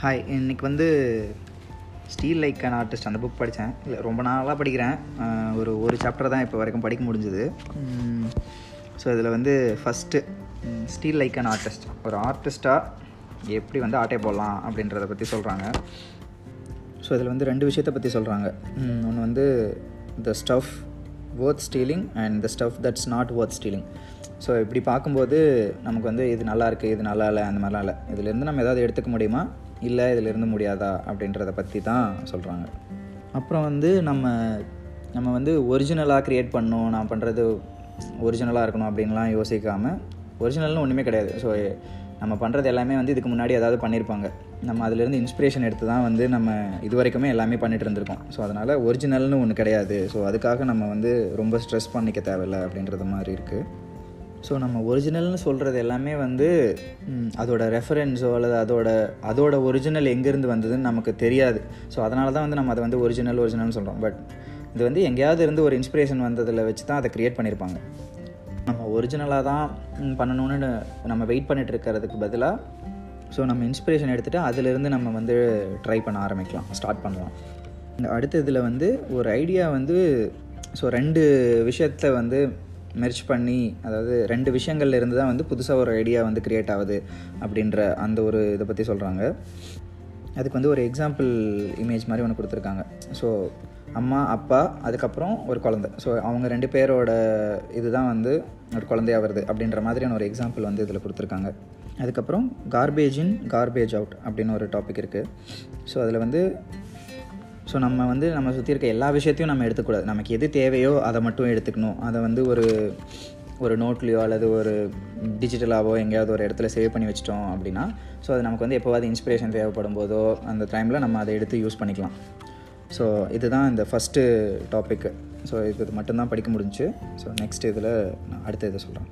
Hi இன்றைக்கி வந்து steal like an artist அந்த புக் படித்தேன். இல்லை ரொம்ப நாளாக படிக்கிறேன். ஒரு ஒரு சாப்டர் தான் இப்போ வரைக்கும் படிக்க முடிஞ்சுது. ஸோ இதில் வந்து first steal like an artist ஒரு ஆர்டிஸ்ட்டாக எப்படி வந்து ஆட்டை போடலாம் அப்படின்றத பற்றி சொல்கிறாங்க. ஸோ இதில் வந்து ரெண்டு விஷயத்தை பற்றி சொல்கிறாங்க. ஒன்று வந்து the stuff worth stealing and the stuff that's not worth stealing so இப்படி பார்க்கும்போது நமக்கு வந்து இது நல்லா இருக்குது இது நல்லா இல்லை அந்த மாதிரிலாம் இல்லை. இதுலேருந்து நம்ம எதாவது எடுத்துக்க முடியுமா? இல்லை இதிலேருந்து முடியாதா அப்படின்றத பற்றி தான் சொல்கிறாங்க அப்புறம் வந்து நம்ம நம்ம வந்து ஒரிஜினலாக க்ரியேட் பண்ணணும் நான் பண்ணுறது ஒரிஜினலாக இருக்கணும் அப்படின்லாம் யோசிக்காமல் ஒரிஜினல்னு ஒன்றுமே கிடையாது. ஸோ நம்ம பண்ணுறது எல்லாமே வந்து இதுக்கு முன்னாடி ஏதாவது பண்ணியிருப்பாங்க நம்ம அதிலேருந்து இன்ஸ்பிரேஷன் எடுத்து தான் வந்து நம்ம இது வரைக்குமே எல்லாமே பண்ணிகிட்டு இருந்திருக்கோம். ஸோ அதனால் ஒரிஜினல்னு ஒன்று கிடையாது. ஸோ அதுக்காக நம்ம வந்து ரொம்ப ஸ்ட்ரெஸ் பண்ணிக்க தேவையில்லை அப்படின்றது மாதிரி இருக்குது ஸோ நம்ம ஒரிஜினல்னு சொல்கிறது எல்லாமே வந்து அதோட ரெஃபரன்ஸோ அல்லது அதோட அதோட ஒரிஜினல் எங்கேருந்து வந்ததுன்னு நமக்கு தெரியாது. ஸோ அதனால தான் வந்து நம்ம அதை வந்து ஒரிஜினல் ஒரிஜினல்னு சொல்கிறோம் பட் இது வந்து எங்கேயாவது இருந்து ஒரு இன்ஸ்பிரேஷன் வந்ததில் வச்சு தான் அதை க்ரியேட் பண்ணியிருப்பாங்க நம்ம ஒரிஜினலாக தான் பண்ணணும்னு நம்ம வெயிட் பண்ணிட்டு இருக்கிறதுக்கு பதிலாக ஸோ நம்ம இன்ஸ்பிரேஷன் எடுத்துகிட்டு அதிலிருந்து நம்ம வந்து ட்ரை பண்ண ஆரம்பிக்கலாம். ஸ்டார்ட் பண்ணலாம். இந்த அடுத்த இதில் வந்து ஒரு ஐடியா வந்து ஸோ ரெண்டு விஷயத்தை வந்து மெர்ச் பண்ணி அதாவது ரெண்டு விஷயங்கள்ல இருந்து தான் வந்து புதுசாக ஒரு ஐடியா வந்து க்ரியேட் ஆகுது அப்படின்ற அந்த ஒரு இதை பற்றி சொல்கிறாங்க அதுக்கு வந்து ஒரு எக்ஸாம்பிள் இமேஜ் மாதிரி ஒன்று கொடுத்துருக்காங்க. ஸோ அம்மா அப்பா அதுக்கப்புறம் ஒரு குழந்தை. ஸோ அவங்க ரெண்டு பேரோட இதுதான் வந்து ஒரு குழந்தையாக வருது அப்படின்ற மாதிரியான ஒரு எக்ஸாம்பிள் வந்து இதில் கொடுத்துருக்காங்க. அதுக்கப்புறம் கார்பேஜ் இன் கார்பேஜ் அவுட் அப்படின்னு ஒரு டாபிக் இருக்குது ஸோ அதில் வந்து ஸோ நம்ம வந்து நம்ம சுற்றி இருக்க எல்லா விஷயத்தையும் நம்ம எடுத்துக்கூடாது. நமக்கு எது தேவையோ அதை மட்டும் எடுத்துக்கணும். அதை வந்து ஒரு ஒரு நோட்லேயோ அல்லது ஒரு டிஜிட்டலாகவோ எங்கேயாவது ஒரு இடத்துல சேவ் பண்ணி வச்சிட்டோம் அப்படின்னா ஸோ அது நமக்கு வந்து எப்போவாது இன்ஸ்பிரேஷன் தேவைப்படும் போதோ அந்த டைமில் நம்ம அதை எடுத்து யூஸ் பண்ணிக்கலாம். ஸோ இதுதான் இந்த ஃபஸ்ட்டு டாப்பிக்கு ஸோ இது மட்டும்தான் படிக்க முடிஞ்சுச்சு. ஸோ நெக்ஸ்ட் இதில் நான் அடுத்த இதை சொல்கிறேன்